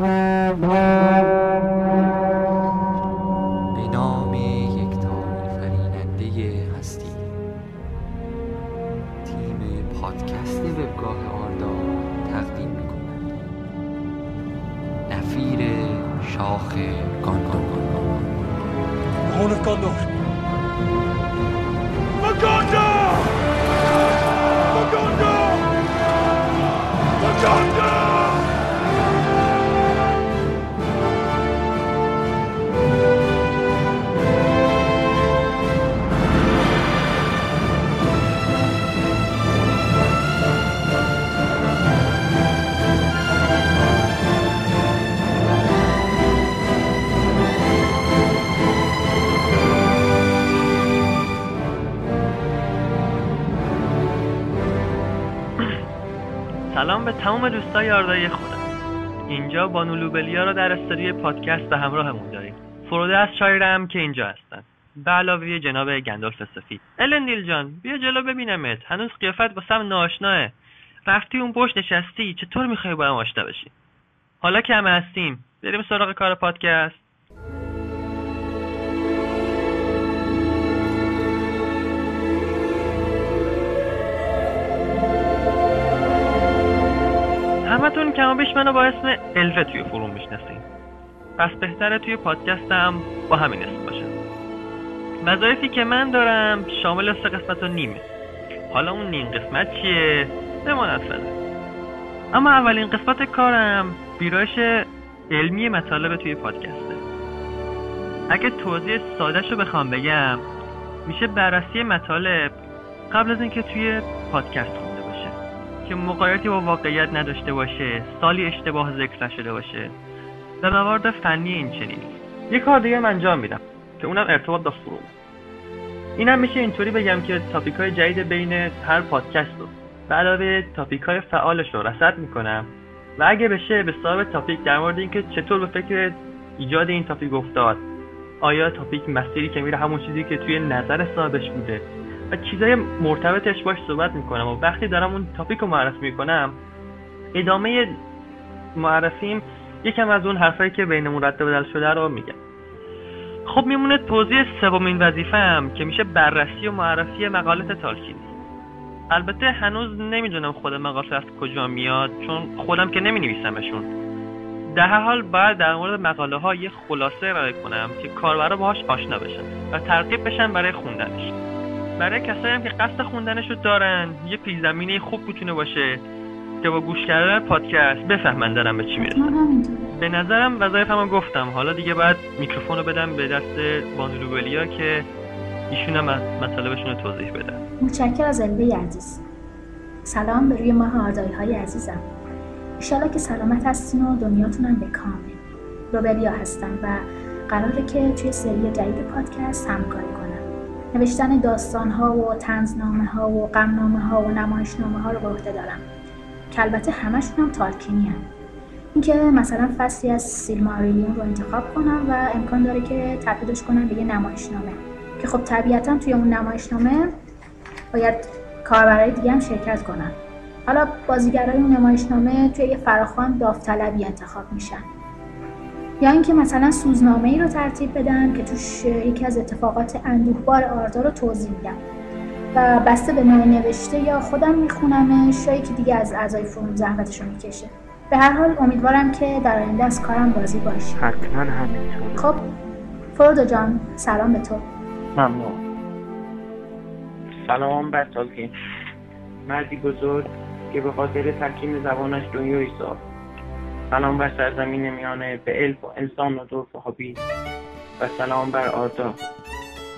به نام یکتا فریننده هستی. تیم پادکست وبگاه آردا تقدیم می کند نفیر شاخ گانگان. Horn تمام دوستای آردای خودم. اینجا بانو لوبلیا رو در استودیوی پادکست به همراهمون داریم. فروده از شایرم که اینجا هستن. به علاوه جناب گندالف سفید. الندیل جان بیا جلو ببینمت. هنوز قیافت با سم ناشناه رفتی اون پشت نشستی چطور می‌خوای با هم آشنا بشی حالا که همه هستیم بریم سراغ کار پادکست. همتون کم و بیش منو با اسم الوه توی فروم می‌شناسین. پس بهتره توی پادکستم با همین اسم باشم وظایفی که من دارم شامل سه قسمت و نیمه. حالا اون نیم قسمت چیه؟ بماند فعلا. اما اولین قسمت کارم ویرایش علمی مطالب توی پادکسته. اگه توضیح سادهش رو بخوام بگم میشه بررسی مطالب قبل از اینکه توی پادکست باشه که مقایرتی با واقعیت نداشته باشه سالی اشتباه ذکر نشده باشه. و موارد فنی این چنینی یه کار دیگه هم انجام میدم که اونم ارتباط با فروم. اینم میشه اینطوری بگم که تاپیک های جدید بین هر پادکست رو به علاوه تاپیک های فعالش رو رصد می‌کنم و اگه بشه به صاحب تاپیک در مورد اینکه چطور به فکر ایجاد این تاپیک افتاد آیا تاپیک مسیری که میره همون چیزی که توی نظر صاحبش بوده و چیزای مرتبطش باش صحبت می‌کنم و وقتی دارم اون تاپیک رو معرفی می‌کنم ادامه معرفیم یکم از اون حرفایی که بینمون رد و بدل شده رو میگم خب میمونه توضیح سومین وظیفه‌ام که میشه بررسی و معرفی مقالات تالکینی البته هنوز نمی‌دونم خود مقالات از کجا میاد چون خودم که نمینویسمشون. در هر حال باید در مورد مقاله ها یه خلاصه ارائه کنم که کاربرا باهاش آشنا بشن و ترغیب بشن برای خوندنش. برای کسایی هم که قصد خوندنش رو دارن یه پیش زمینه خوب می‌تونه باشه که با گوش کردن پادکست بفهمن دارم به چی می‌رسم همینطوره به نظرم وظایفم هم گفتم. حالا دیگه باید میکروفون رو بدم به دست بانولوبلیا که ایشون هم مطالبشون رو توضیح بدن. متشکر از الوه عزیز. سلام به روی ماه های عزیزم. ایشالا که سلامت هستین و دنیاتونم به کامل روبلیا هستم و قراره که توی سری جدید پادکست همکاری نوشتن داستان ها و تنزنامه ها و غمنامه ها و نمایشنامه ها رو به عهده دارم. که البته همشون هم تالکینی هم. اینکه مثلا فصلی از سیلماریلیون رو انتخاب کنم و امکان داره که تبدیلش کنم به یه نمایشنامه. که خب طبیعتا توی اون نمایشنامه باید کاربرای دیگه هم شرکت کنن. حالا بازیگرای اون نمایشنامه توی یه فراخوان داوطلبی انتخاب میشن. یا اینکه مثلا سوزنامه ای رو ترتیب بدن که توش یکی از اتفاقات اندوهبار آردا رو توضیح میدم. و بسته به نوع نوشته یا خودم میخونمش یا یکی دیگه از اعضای فروم زحمتش رو می‌کشه. به هر حال امیدوارم که در آینده از کارم راضی باشی حتما همینطور خب فرودو جان سلام به تو. ممنون. سلام بر تالکین مردی بزرگ که به خاطر ترکیم زبانش دنیایی ساخت. سلام بر سرزمین میانه به الف و انسان و دورف و و سلام بر آردا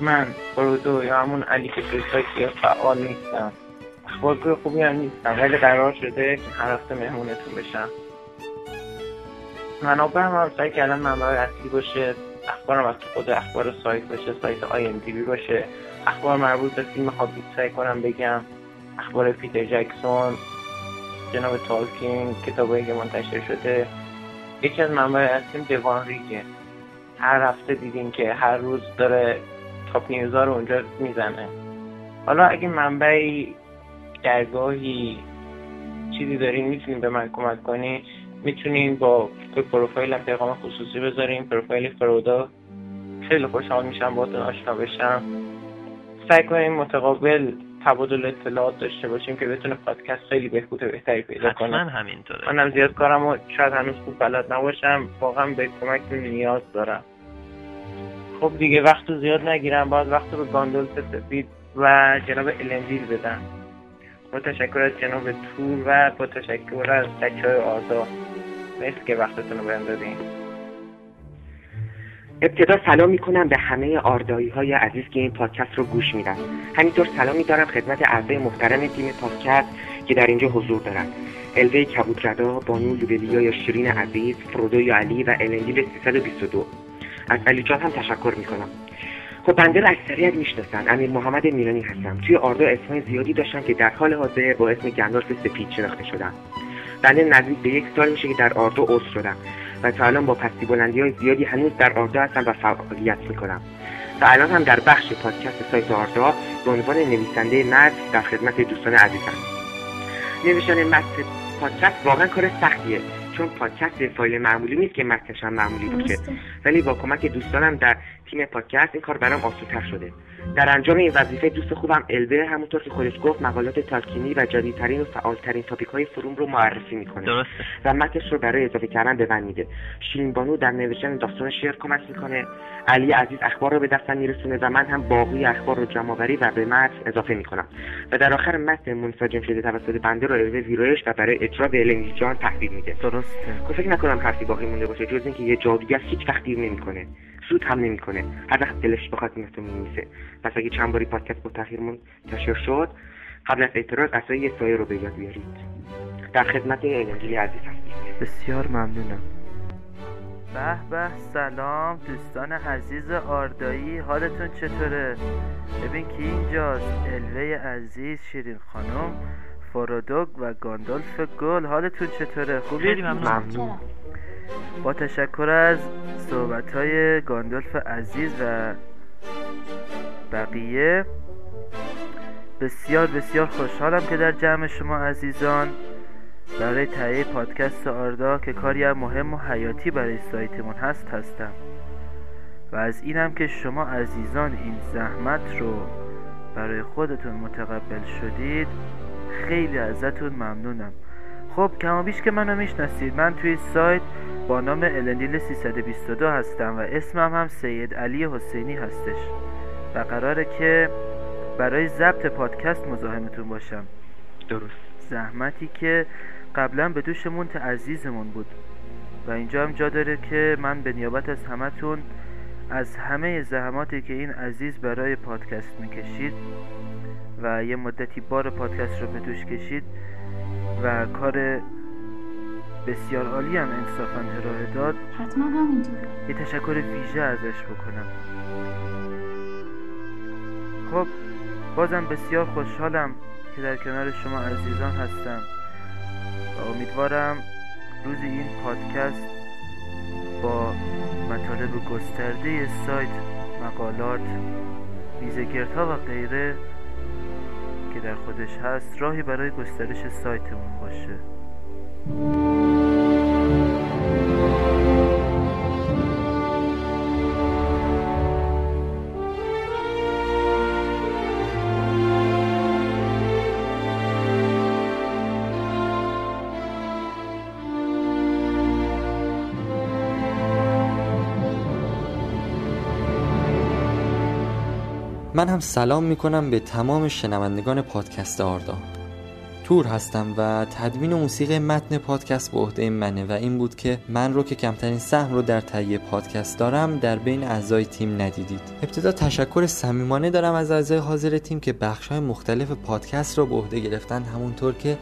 من فرودو یا همون علی که سایتی فعال نیستم. اخبارگوی خوبی هم نیستم ولی قرار شده که هر هفته مهمونتون بشم. منابع هم, سعی کردن منبع اصلی باشه اخبارم از خود اخبار سایت باشه سایت آی ام بی باشه. اخبار مربوط به فیلم هابیت سعی کنم بگم. اخبار پیتر جکسون جناب تالکین کتابایی که منتشر شده یکی از منبع اصلیم دوان ریگه. هر هفته دیدیم که هر روز داره تاپ نیوزا رو اونجا می‌زنه. حالا اگه منبعی درگاهی چیزی دارین می‌تونین به من کمک کنی؟ می‌تونین با پروفایل پیغام خصوصی بذارین پروفایل فرودا خیلی خوشحال میشم باهاتون آشنا بشم. سعی کنیم متقابل تبادل اطلاعات داشته باشیم که بتونه پادکست خیلی بهبود بهتری پیدا کنه. همینطوره. منم زیاد کارم و شاید هنوز خوب بلد نباشم. واقعا به کمکتون نیاز دارم. خب دیگه وقت رو زیاد نگیرم. باید وقت رو به گاندولف سفید و جناب الندیل بدم. با تشکر از جناب تور و با تشکر از بچه های آزا مرسی که وقتتون رو بهم دادین. ابتدا سلام می‌کنم به همه آردایی های عزیز که این پادکست رو گوش میدن. همینطور سلامی دارم خدمت اعضای محترم تیم پادکست که در اینجا حضور دارن. الوه کبودردا بانو یوبلیا یا شیرین عزیز فرودو علی و الندیل 322 از علی جان هم تشکر می‌کنم. خب بنده رو اکثریت می‌شناسن. امیر محمد میرانی هستم. توی آردا اسمای زیادی داشتم که در حال حاضر با اسم گندالف سپید شناخته شدم. بنده نزدیک به یک سال میشه که در آردا عضو شدم. و تا الان با پستی بلندی های زیادی هنوز در آردا هستم و فعالیت می‌کنم. و الان هم در بخش پادکست سایت آردا به عنوان نویسنده متن در خدمت دوستان عزیزم. نوشتن متن پادکست واقعا کار سختیه چون پادکست فایل معمولی نیست که متنش هم معمولی باشه. ولی با کمک دوستانم در تیم پادکست این کار برام آسان‌تر شده. در انجام این وظیفه دوست خوبم البه همونطور که خودش گفت مقالات تالکینی و جدیدترین و فعالترین تاپیک های فروم رو معرفی می‌کنه. درسته. و متنش رو برای اضافه کردن به من میده. شیرین بانو در نوشتن داستان شعر کمک می‌کنه. علی عزیز اخبار رو به دستم میرسونه و من هم باقی اخبار رو جمع آوری و به متن اضافه می‌کنم. و در آخر متن منسجم شده توسط بنده رو البه ویرایش و برای اجرا به النی جان تحویل میده. درسته. خب فکر نکنم حرفی باقی مونده باشه جز اینکه یه جادوگر هیچ وقت دیر نمی‌کنه. زود هم نمی‌کنه هر وقت دلش بخواد مثل می‌نویسه. پس اگه چند باری پادکست با تاخیر منتشر شد. قبل از اعتراض اصلا یه سایه رو به یاد بیارید. در خدمت انجیلی عزیز هستید بسیار ممنونم. به به سلام دوستان عزیز آردایی. حالتون چطوره؟ ببین کی اینجاست. الوه عزیز شیرین خانم فرودوگ و گاندالف گل. حالتون چطوره؟ خوبی خیلی ممنون؟ با تشکر از صحبت های گاندالف عزیز و بقیه بسیار بسیار خوشحالم که در جمع شما عزیزان برای تهیه پادکست آردا که کاری هم مهم و حیاتی برای سایتمون هست هستم. و از اینم که شما عزیزان این زحمت رو برای خودتون متقبل شدید خیلی ازتون ممنونم. خب کما بیش که منو می‌شناسید من توی سایت با نام الندیل 322 هستم و اسمم هم سید علی حسینی هستش و قراره که برای ضبط پادکست مزاحمتون باشم. درست. زحمتی که قبلا به دوش مونت عزیزمون بود و اینجا هم جا داره که من به نیابت از همتون از همه زحماتی که این عزیز برای پادکست می‌کشید و یه مدتی بار پادکست رو به دوش کشید و کار بسیار عالی هم انصافا ارائه داد. حتما همینطوره. یه تشکر ویژه ازش بکنم. خب بازم بسیار خوشحالم که در کنار شما عزیزان هستم و امیدوارم روزی این پادکست با مطالب گسترده سایت مقالات ویزگردها و غیره که در خودش هست راهی برای گسترش سایتمون باشه. من هم سلام می‌کنم به تمام شنوندگان پادکست آردا. تور هستم و تدوین و موسیقی متن پادکست به عهده منه و این بود که من رو که کمترین سهم رو در تهیه پادکست دارم در بین اعضای تیم ندیدید. ابتدا تشکر صمیمانه دارم از اعضای حاضر تیم که بخش‌های مختلف پادکست رو به عهده گرفتن همونطور که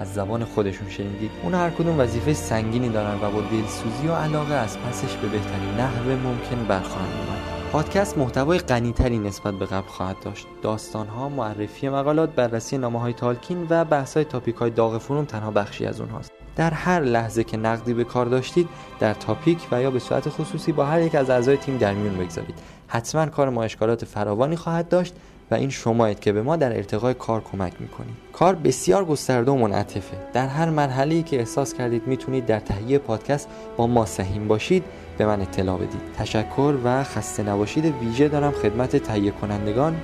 از زبان خودشون شنیدید. اون هر کدوم وظیفه سنگینی دارن و با دلسوزی و علاقه از پسش به بهترین نحو ممکن برخواهند اومد. پادکست محتوای غنیتری نسبت به قبل خواهد داشت. داستانها معرفی مقالات بررسی نامه های تالکین و بحث های تاپیک های داغ فروم تنها بخشی از اونهاست. در هر لحظه که نقدی به کار داشتید در تاپیک و یا به صورت خصوصی با هر یک از اعضای تیم در میون بگذارید. حتما کار ما اشکالات فراوانی خواهد داشت و این شمایید که به ما در ارتقای کار کمک می‌کنید. کار بسیار گسترده و منعطفه. در هر مرحله که احساس کردید می‌تونید در تهیه پادکست با ما سهیم باشید به من اطلاع بدید. تشکر و خسته نباشید. ویژه دارم خدمت تهیه کنندگان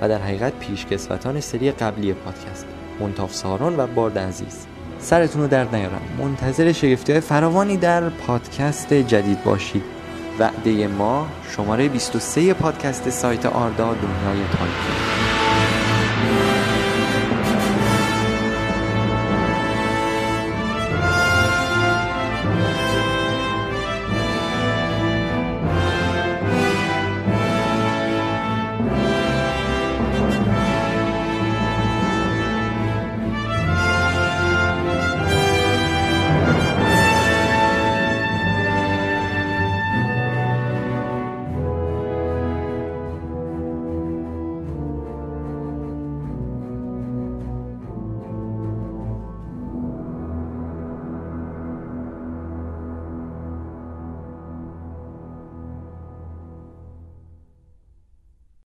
و در حقیقت پیشکسوتان سری قبلی پادکست. منتاف سارون و بارد عزیز. سرتون رو درد نیارم. منتظر شگفتی های فراوانی در پادکست جدید باشید. وعده ما شماره 23 پادکست سایت آردا دنیای تایپی